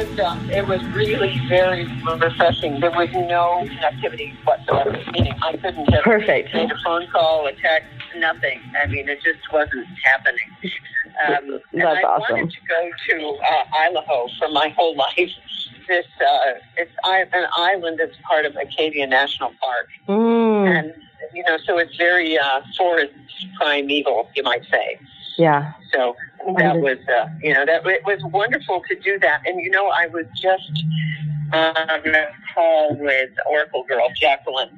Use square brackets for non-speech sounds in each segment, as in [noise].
it was um, it was really very refreshing. There was no connectivity whatsoever. Meaning, I couldn't have Perfect. made a phone call, a text, nothing. I mean, it just wasn't happening. Um, [laughs] and That's I awesome. wanted to go to uh, Isle au Haut for my whole [laughs] life. This uh, it's I, an island that's part of Acadia National Park, Mm, and you know, so it's very uh, forest primeval, you might say. yeah. So that was, uh, you know, that it was wonderful to do that. And you know, I was just on a call with Oracle Girl Jacqueline,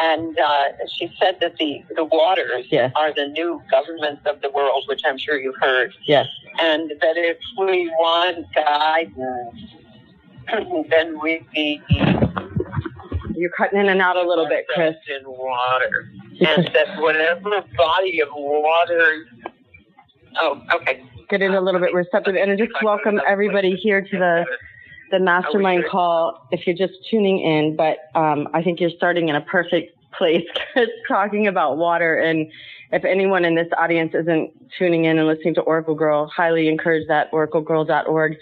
and uh, she said that the the waters Yes. are the new governments of the world, which I'm sure you've heard, Yes. and that if we want guidance, [clears throat] then we You're cutting in and out a little bit, Chris. in water, [laughs] and that whatever body of water. Oh, okay. Get in a little bit receptive. And just welcome everybody here to the the mastermind call if you're just tuning in. But um, I think you're starting in a perfect place, [laughs] because talking about water. And if anyone in this audience isn't tuning in and listening to Oracle Girl, highly encourage that, oraclegirl.org.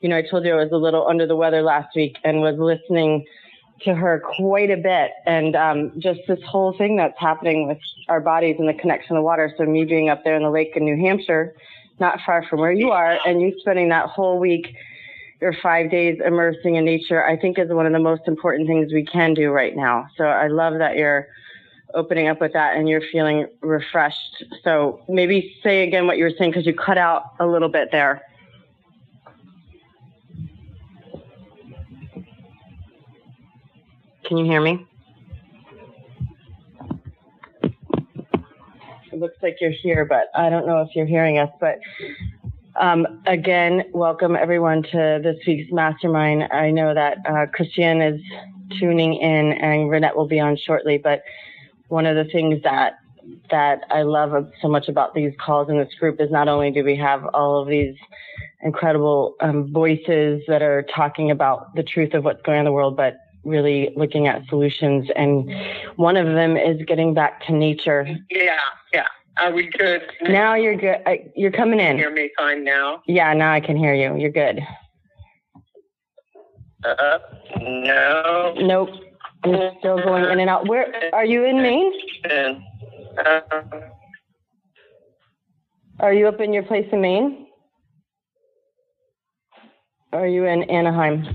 You know, I told you I was a little under the weather last week and was listening to her quite a bit. And um, just this whole thing that's happening with our bodies and the connection to water. So, me being up there in the lake in New Hampshire, not far from where you are, and you spending that whole week or five days immersing in nature, I think is one of the most important things we can do right now. So I love that you're opening up with that and you're feeling refreshed. So maybe say again what you were saying because you cut out a little bit there. Can you hear me? It looks like you're here, but I don't know if you're hearing us. But um, again, welcome everyone to this week's mastermind. I know that uh, Christiane is tuning in, and Renette will be on shortly. But one of the things that that I love so much about these calls in this group is not only do we have all of these incredible um, voices that are talking about the truth of what's going on in the world, but really looking at solutions. And one of them is getting back to nature. Yeah, yeah. Are we good? Now you're good. You're coming Can in. you hear me fine now? Yeah, now I can hear you. You're good. Uh, no. Nope. You're still going in and out. Where are you in Maine? Uh, Are you up in your place in Maine? Are you in Anaheim?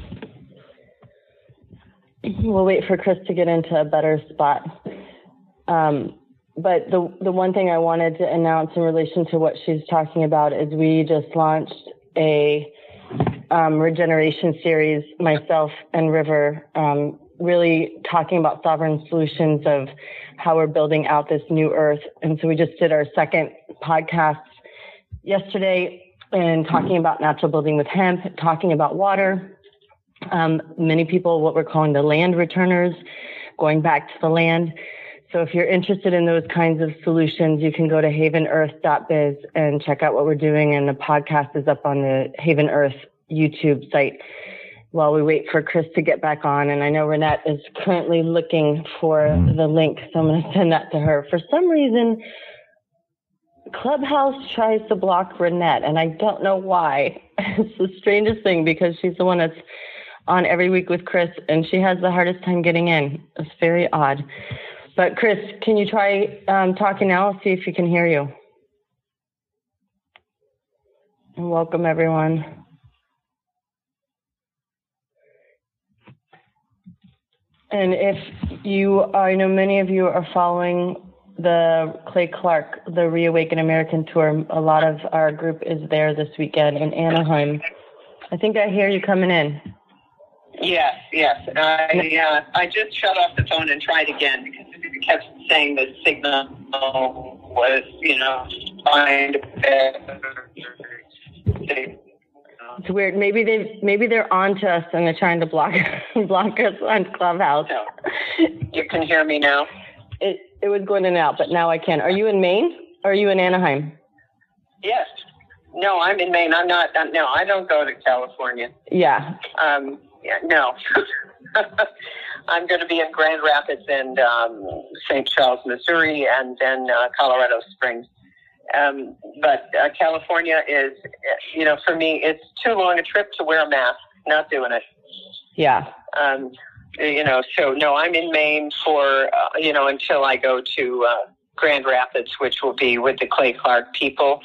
We'll wait for Chris to get into a better spot. Um, but the the one thing I wanted to announce in relation to what she's talking about is we just launched a um, regeneration series, myself and River, um, really talking about sovereign solutions of how we're building out this new earth. And so we just did our second podcast yesterday and talking about natural building with hemp, talking about water. Um, many people, what we're calling the land returners, going back to the land. So if you're interested in those kinds of solutions, you can go to havenearth.biz and check out what we're doing. And the podcast is up on the Haven Earth YouTube site while we wait for Chris to get back on. And I know Renette is currently looking for the link, so I'm going to send that to her. For some reason, Clubhouse tries to block Renette, and I don't know why. [laughs] It's the strangest thing because she's the one that's on every week with Chris, and she has the hardest time getting in. It's very odd. But Chris, can you try um, talking now? See if you can hear you. And welcome everyone. And if you, I know many of you are following the Clay Clark, the Reawaken American Tour. A lot of our group is there this weekend in Anaheim. I think I hear you coming in. Yes, yes. I uh, I just shut off the phone and tried again because it kept saying the signal was, you know, fine. It's weird. Maybe they maybe they're on to us and they're trying to block [laughs] block us on Clubhouse. No. You can hear me now. It it was going in and out, but now I can. Are you in Maine? Or are you in Anaheim? Yes. No, I'm in Maine. I'm not. Uh, no, I don't go to California. Yeah. Um, yeah, no. [laughs] I'm going to be in Grand Rapids and um, St. Charles, Missouri, and then uh, Colorado Springs. Um, but uh, California is, you know, for me, it's too long a trip to wear a mask. Not doing it. Yeah. Um, you know, so no, I'm in Maine for, uh, you know, until I go to uh, Grand Rapids, which will be with the Clay Clark people.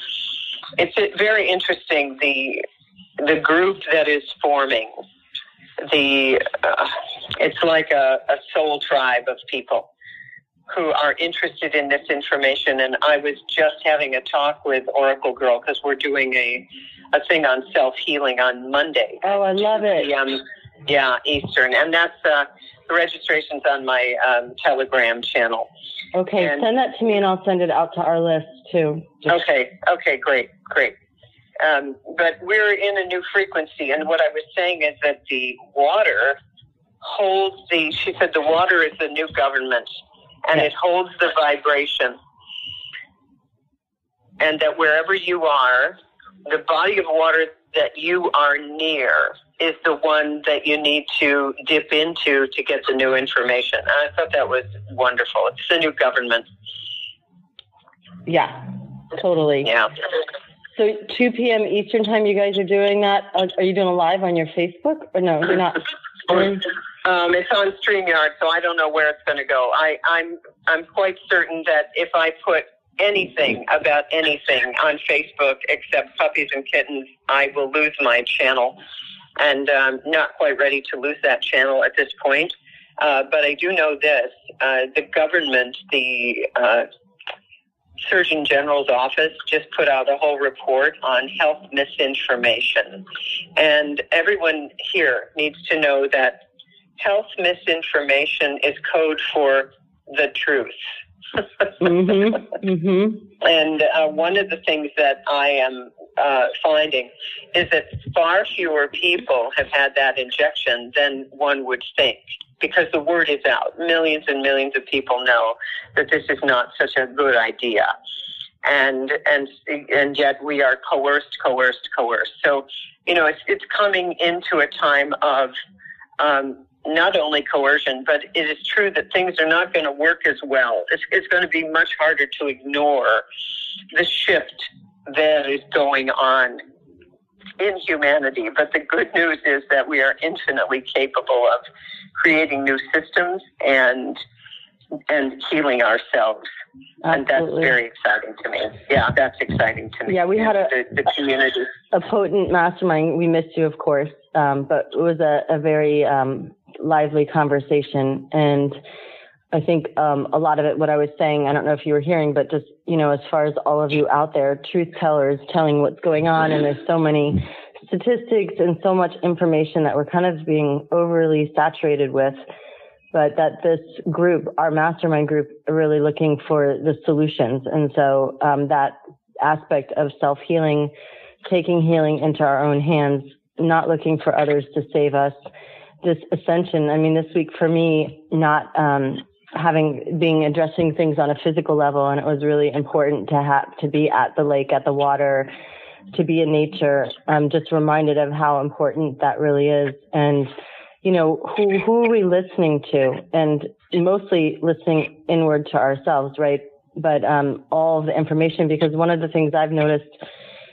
It's uh, very interesting the the group that is forming. The uh, it's like a, a soul tribe of people who are interested in this information. And I was just having a talk with Oracle Girl because we're doing a a thing on self healing on Monday. Oh, I love it. PM, yeah, Eastern, and that's uh, the registration's on my um, Telegram channel. Okay, And- send that to me and I'll send it out to our list too. Just- Okay, okay, great, great. Um, but we're in a new frequency, and what I was saying is that the water holds the. She said the water is the new government, and it holds the vibration, and that wherever you are, the body of water that you are near is the one that you need to dip into to get the new information. And I thought that was wonderful. It's the new government. Yeah, totally. Yeah. So 2 p.m. Eastern time, you guys are doing that. Are, you doing a live on your Facebook or no? You're not. Um, it's on StreamYard, so I don't know where it's going to go. I, I'm I'm quite certain that if I put anything about anything on Facebook except puppies and kittens, I will lose my channel, and um, not quite ready to lose that channel at this point. Uh, but I do know this: uh, the government, the uh, Surgeon General's office, just put out a whole report on health misinformation, and everyone here needs to know that health misinformation is code for the truth. mm-hmm. Mm-hmm. [laughs] And uh, one of the things that I am uh, finding is that far fewer people have had that injection than one would think because the word is out. Millions and millions of people know that this is not such a good idea. And, and, and yet we are coerced, coerced, coerced. So, you know, it's, it's coming into a time of um, not only coercion, but it is true that things are not going to work as well. It's, it's going to be much harder to ignore the shift that is going on in humanity. But the good news is that we are infinitely capable of creating new systems and and healing ourselves. And that's very exciting to me. Yeah, that's exciting to me. Yeah, we had a- the, the community. a potent mastermind. We missed you, of course, um, but it was a, a very um, lively conversation. And I think um, a lot of it, what I was saying, I don't know if you were hearing, but just, you know, as far as all of you out there, truth tellers telling what's going on, and there's so many statistics and so much information that we're kind of being overly saturated with. But that this group, our mastermind group, are really looking for the solutions. And so um, that aspect of self healing taking healing into our own hands, not looking for others to save us. This ascension, I mean, this week for me, not um, having being addressing things on a physical level, and it was really important to have to be at the lake, at the water, to be in nature. I'm just reminded of how important that really is, and you know, who who are we listening to, and mostly listening inward to ourselves, right? But um, all the information, because one of the things I've noticed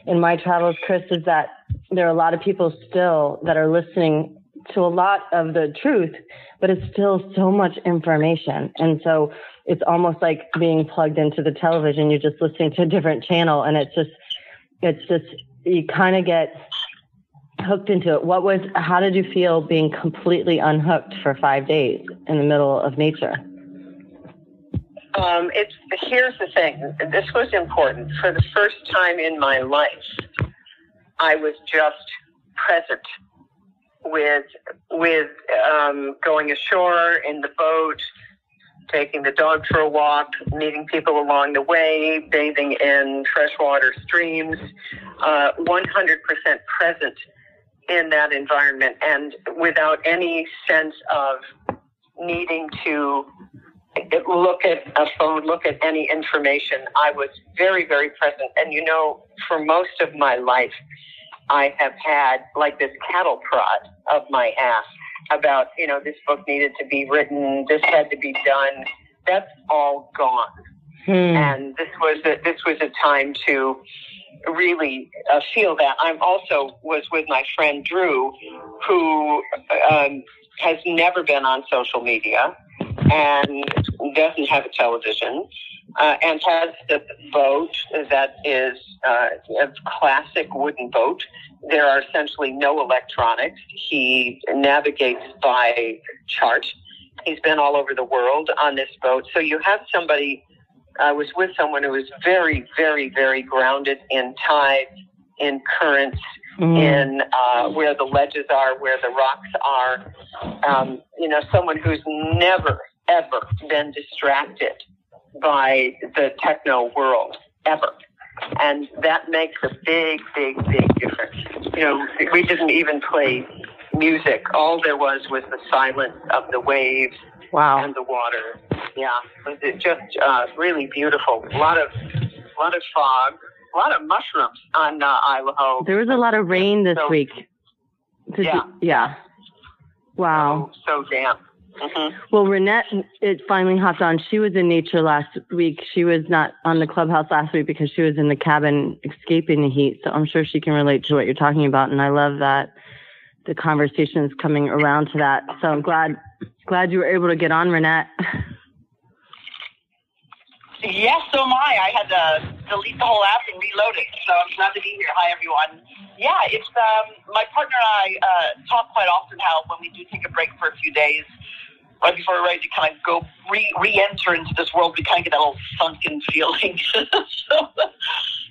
in my travels, Chris, is that there are a lot of people still that are listening to a lot of the truth, but it's still so much information. And so it's almost like being plugged into the television. You're just listening to a different channel and it's just, it's just, you kind of get hooked into it. What was, how did you feel being completely unhooked for five days in the middle of nature? Um, it's here's the thing. This was important. For the first time in my life, I was just present with with um, going ashore in the boat, taking the dog for a walk, meeting people along the way, bathing in freshwater streams. Uh, 100% present in that environment, and without any sense of needing to look at a phone, look at any information. I was very, very present. And you know, for most of my life, I have had like this cattle prod of my ass about, you know, this book needed to be written, this had to be done. That's all gone. Hmm. And this was a, this was a time to really uh, feel that. I'm also was with my friend Drew, who um, has never been on social media and doesn't have a television uh, and has the boat that is uh, a classic wooden boat. There are essentially no electronics. He navigates by chart. He's been all over the world on this boat. So you have somebody, I was with someone who was very, very, very grounded in tides, in currents, mm. in uh, where the ledges are, where the rocks are. Um, you know, someone who's never, ever been distracted by the techno world, ever. And that makes a big, big, big difference. You know, we didn't even play music. All there was was the silence of the waves wow. and the water. Yeah, it was just uh, really beautiful. A lot of, a lot of fog, a lot of mushrooms on uh, Isle au Haut. There was a lot of rain this so, week. Did yeah. You, yeah. Wow. So, so damp. Mm-hmm. Well, Renette, it finally hopped on. She was in nature last week. She was not on the clubhouse last week because she was in the cabin escaping the heat. So I'm sure she can relate to what you're talking about. And I love that the conversation is coming around to that. So I'm glad glad you were able to get on, Renette. [laughs] Yes, so am I. I had to delete the whole app and reload it. So I'm glad to be here. Hi, everyone. Yeah, it's um, my partner and I uh, talk quite often how when we do take a break for a few days, right before we're ready to kind of go re re-enter into this world, we kind of get that little sunken feeling. [laughs] so,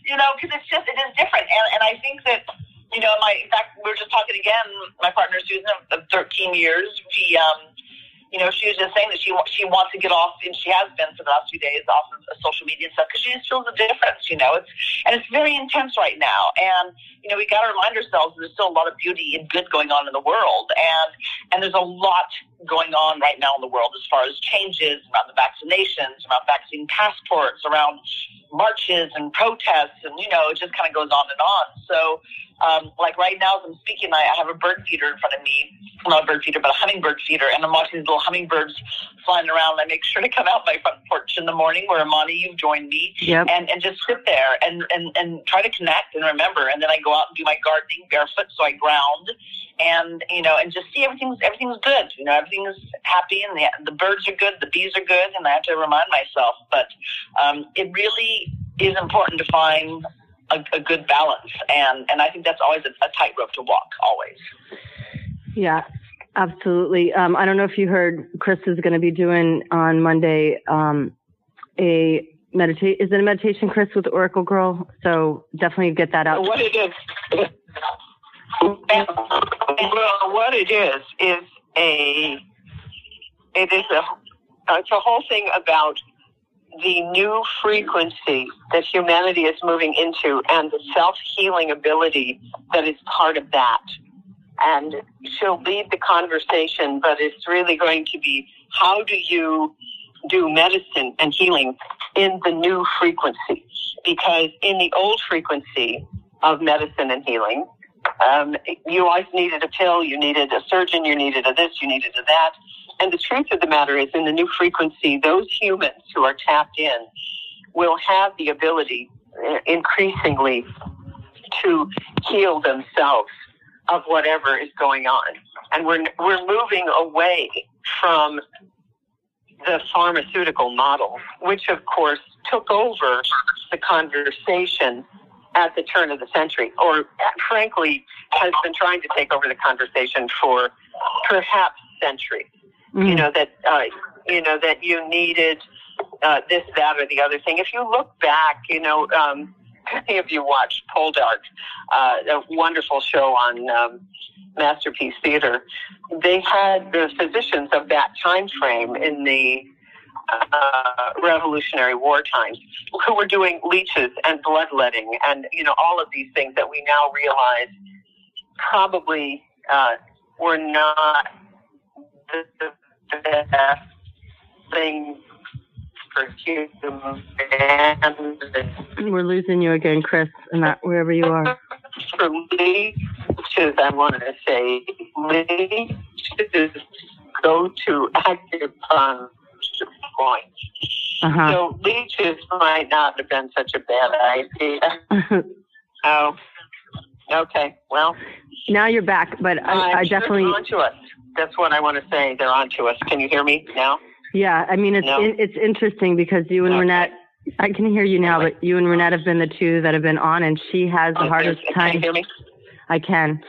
you know, because it's just it is different, and and I think that you know, my in fact, we were just talking again. My partner Susan of 13 years. she um, you know, she was just saying that she she wants to get off, and she has been for the last few days off of social media and stuff because she just feels a difference. You know, it's and it's very intense right now, and you know, we got to remind ourselves there's still a lot of beauty and good going on in the world, and and there's a lot going on right now in the world as far as changes around the vaccinations, around vaccine passports, around marches and protests, and you know, it just kind of goes on and on. So um, like right now, as I'm speaking, I have a bird feeder in front of me. Not a bird feeder, but a hummingbird feeder. And I'm watching these little hummingbirds flying around. I make sure to come out my front porch in the morning where Amani, you've joined me, yep. and, and just sit there and, and, and try to connect and remember. And then I go out and do my gardening barefoot, so I ground and, you know, and just see everything's, everything's good. You know, everything's happy and the, the birds are good, the bees are good. And I have to remind myself. But um, it really is important to find a, a good balance. And, and I think that's always a, a tightrope to walk, always. Yeah, absolutely. Um, I don't know if you heard, Chris is going to be doing on Monday um, a meditate. Is it a meditation, Chris, with Oracle Girl? So definitely get that out. What it is, [laughs] well, what it is is a it is a it's a whole thing about the new frequency that humanity is moving into and the self healing ability that is part of that. And she'll lead the conversation, but it's really going to be how do you do medicine and healing in the new frequency? Because in the old frequency of medicine and healing, um, you always needed a pill, you needed a surgeon, you needed a this, you needed a that. And the truth of the matter is, in the new frequency, those humans who are tapped in will have the ability uh, increasingly to heal themselves of whatever is going on. And we're, we're moving away from the pharmaceutical model, which of course took over the conversation at the turn of the century, or frankly, has been trying to take over the conversation for perhaps centuries. Mm. You know that uh, you know that you needed uh, this, that, or the other thing. If you look back, you know, um, many of you watched Poldark, uh, a wonderful show on um, Masterpiece Theater. They had the physicians of that time frame in the uh, Revolutionary War times who were doing leeches and bloodletting and you know all of these things that we now realize probably uh, were not the, the best thing for human. We're losing you again, Chris, and that wherever you are. For leeches, I wanted to say leeches go to acupuncture point. Uh-huh. So leeches might not have been such a bad idea. [laughs] oh, okay. Well, now you're back, but I, I definitely. onto us. That's what I want to say. They're onto us. Can you hear me now? Yeah, I mean it's No. in, it's interesting because you and Okay. Renette. I can hear you now, but you and Renette have been the two that have been on, and she has the Okay, hardest Can time. you hear me? I can.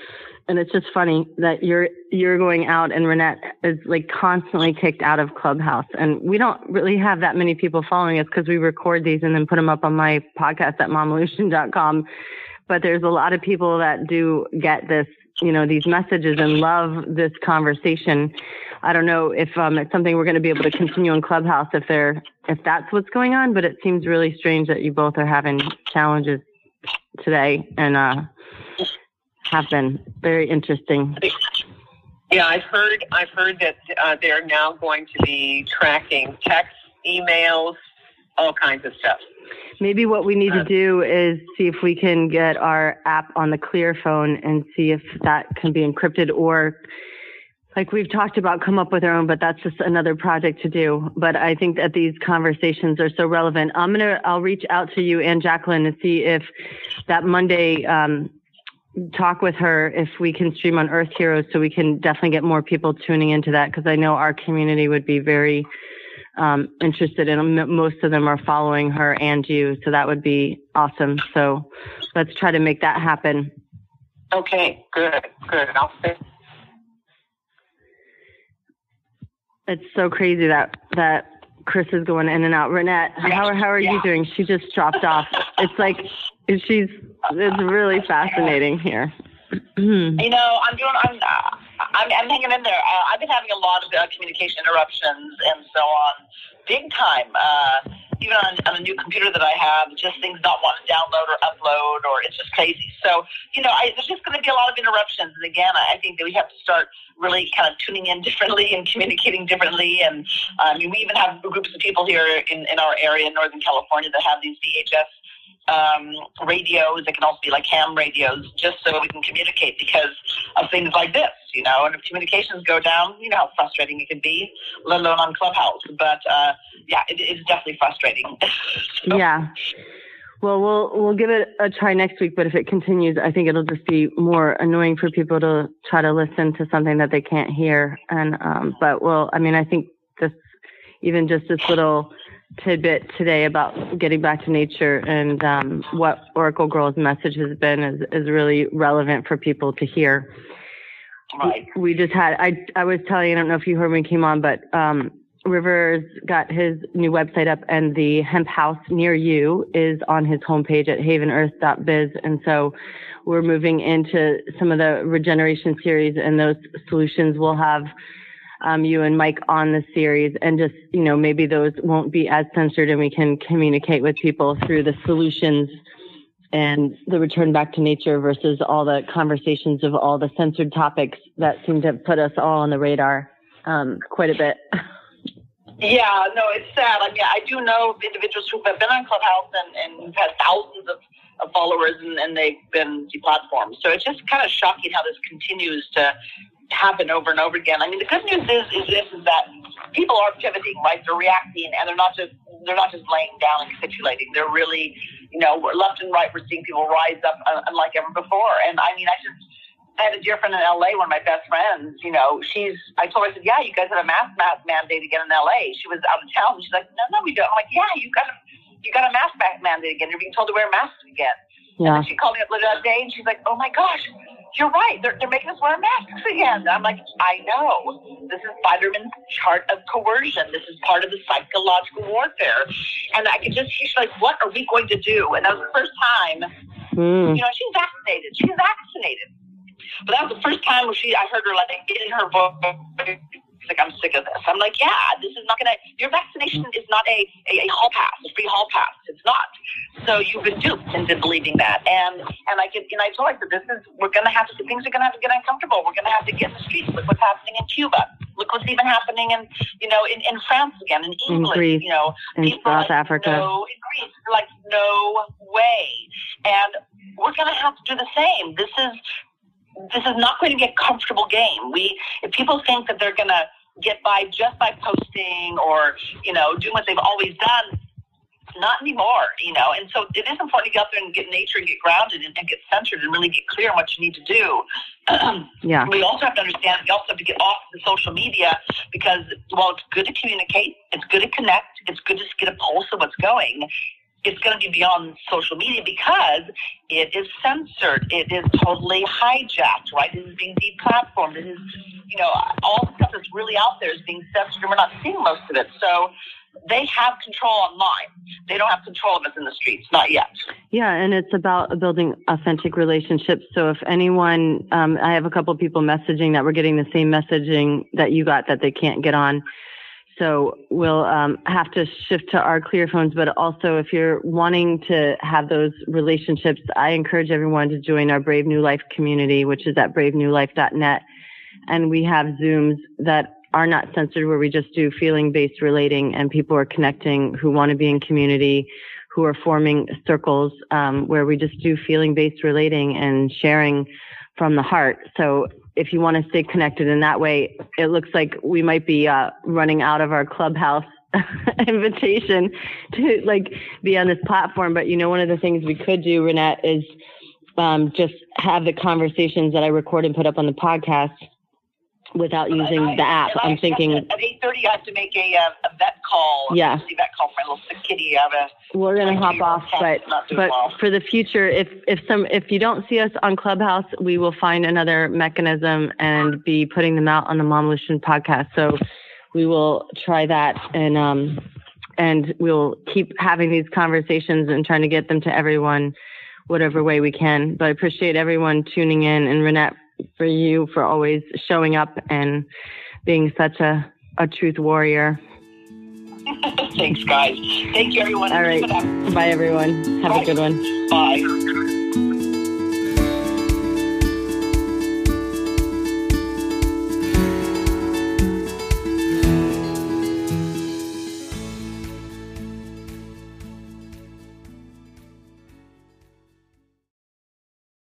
And it's just funny that you're you're going out and Renette is like constantly kicked out of Clubhouse. And we don't really have that many people following us because we record these and then put them up on my podcast at momolution.com. But there's a lot of people that do get this, you know, these messages and love this conversation. I don't know if um, it's something we're going to be able to continue in Clubhouse if they're if that's what's going on. But it seems really strange that you both are having challenges today and uh, have been very interesting. Yeah, I've heard. I've heard that uh, they're now going to be tracking texts, emails, all kinds of stuff. Maybe what we need to Uh, do is see if we can get our app on the Clear phone and see if that can be encrypted or like we've talked about come up with our own but that's just another project to do but i think that these conversations are so relevant i'm gonna i'll reach out to you and jacqueline and see if that monday um, talk with her if we can stream on earth heroes so we can definitely get more people tuning into that because i know our community would be very um, interested in them. Most of them are following her and you, so that would be awesome. So let's try to make that happen. Okay, good, good. I'll say. It's so crazy that that Chris is going in and out. Renette, how how are you doing? She just dropped off. It's like she's it's really fascinating here. [clears throat] You know, I'm doing. I'm. Uh, I'm, I'm hanging in there. Uh, I've been having a lot of uh, communication interruptions and so on, big time. Uh, even on, on a new computer that I have, just things not wanting to download or upload, or it's just crazy. So, you know, I, there's just going to be a lot of interruptions. And again, I think that we have to start really kind of tuning in [laughs] differently and communicating differently. And I mean, we even have groups of people here in, in our area in Northern California that have these VHF um, radios. It can also be like ham radios, just so we can communicate because of things like this, you know. And if communications go down, you know how frustrating it can be, let alone on Clubhouse. But uh, yeah, it is definitely frustrating. [laughs] So- Yeah. Well, we'll we'll give it a try next week, but if it continues, I think it'll just be more annoying for people to try to listen to something that they can't hear. And um, but well, I mean, I think this even just this little tidbit today about getting back to nature and um, what Oracle Girl's message has been is is really relevant for people to hear. Right. We just had I I was telling I don't know if you heard when we came on, but um Rivers got his new website up and the hemp house near you is on his homepage at havenearth.biz and so we're moving into some of the regeneration series and those solutions will have um, you and Mike on the series and just you know maybe those won't be as censored and we can communicate with people through the solutions and the return back to nature versus all the conversations of all the censored topics that seem to put us all on the radar um, quite a bit. Yeah, no, it's sad. I mean, I do know individuals who have been on Clubhouse and, and have had thousands of, of followers and, and they've been deplatformed. So it's just kind of shocking how this continues to happen over and over again. I mean, the good news is, is this, is that people are pivoting, right? They're reacting and they're not just, they're not just laying down and capitulating. They're really, you know, we're left and right, we're seeing people rise up uh, unlike ever before. And I mean, I just, I had a dear friend in LA, one of my best friends, you know, she's, I told her, I said, yeah, you guys have a mask mask mandate again in LA. She was out of town. She's like, no, no, we don't. I'm like, yeah, you got a, you got a mask ma- mandate again. You're being told to wear masks again. Yeah. And she called me up later that day and she's like, oh my gosh, you're right. They're, they're making us wear masks again. I'm like, I know. This is Biderman's chart of coercion. This is part of the psychological warfare. And I could just, she's like, what are we going to do? And that was the first time Mm. you know, she's vaccinated. She's vaccinated. But that was the first time where she, I heard her like in her voice, like, I'm sick of this. I'm like, yeah, this is not going to, your vaccination is not a, a, a hall pass, a free hall pass. It's not. So you've been duped into believing that. And, and I could, and I told I said, this is, we're going to have to, things are going to have to get uncomfortable. We're going to have to get in the streets. Look what's happening in Cuba. Look what's even happening in, you know, in, in France again, in In England, Greece, you know, in people South like, Africa. No, in Greece, like no way. And we're going to have to do the same. This is this is not going to be a comfortable game. We if people think that they're going to get by just by posting or, you know, doing what they've always done. Not anymore, you know. And so it is important to get out there and get nature and get grounded and, and get centered and really get clear on what you need to do. [clears throat] yeah. We also have to understand we also have to get off the social media because while it's good to communicate, it's good to connect, it's good to just get a pulse of what's going it's going to be beyond social media because it is censored. It is totally hijacked, right? It is being deplatformed. It is, you know, all the stuff that's really out there is being censored and we're not seeing most of it. So they have control online. They don't have control of us in the streets, not yet. Yeah, and it's about building authentic relationships. So if anyone, um, I have a couple people messaging that we're getting the same messaging that you got that they can't get on. So we'll um, have to shift to our clear phones. But also, if you're wanting to have those relationships, I encourage everyone to join our Brave New Life community, which is at bravenewlife.net. And we have Zooms that are not censored where we just do feeling based relating and people are connecting who want to be in community, who are forming circles um, where we just do feeling based relating and sharing from the heart. So if you want to stay connected in that way, it looks like we might be uh, running out of our clubhouse [laughs] invitation to like be on this platform. But you know, one of the things we could do, Renette, is um, just have the conversations that I record and put up on the podcast without using I, the app. I'm thinking at eight thirty, I have to make a, uh, a vet call. Yeah, vet call for my little sick kitty. I have a We're gonna hop off, but but well. for the future, if if some if you don't see us on Clubhouse, we will find another mechanism and be putting them out on the Momolution podcast. So we will try that and um and we'll keep having these conversations and trying to get them to everyone whatever way we can. But I appreciate everyone tuning in and Renette for you for always showing up and being such a, a truth warrior. [laughs] Thanks, guys. Thank you, everyone. All right. Bye, everyone. Have Bye. a good one. Bye.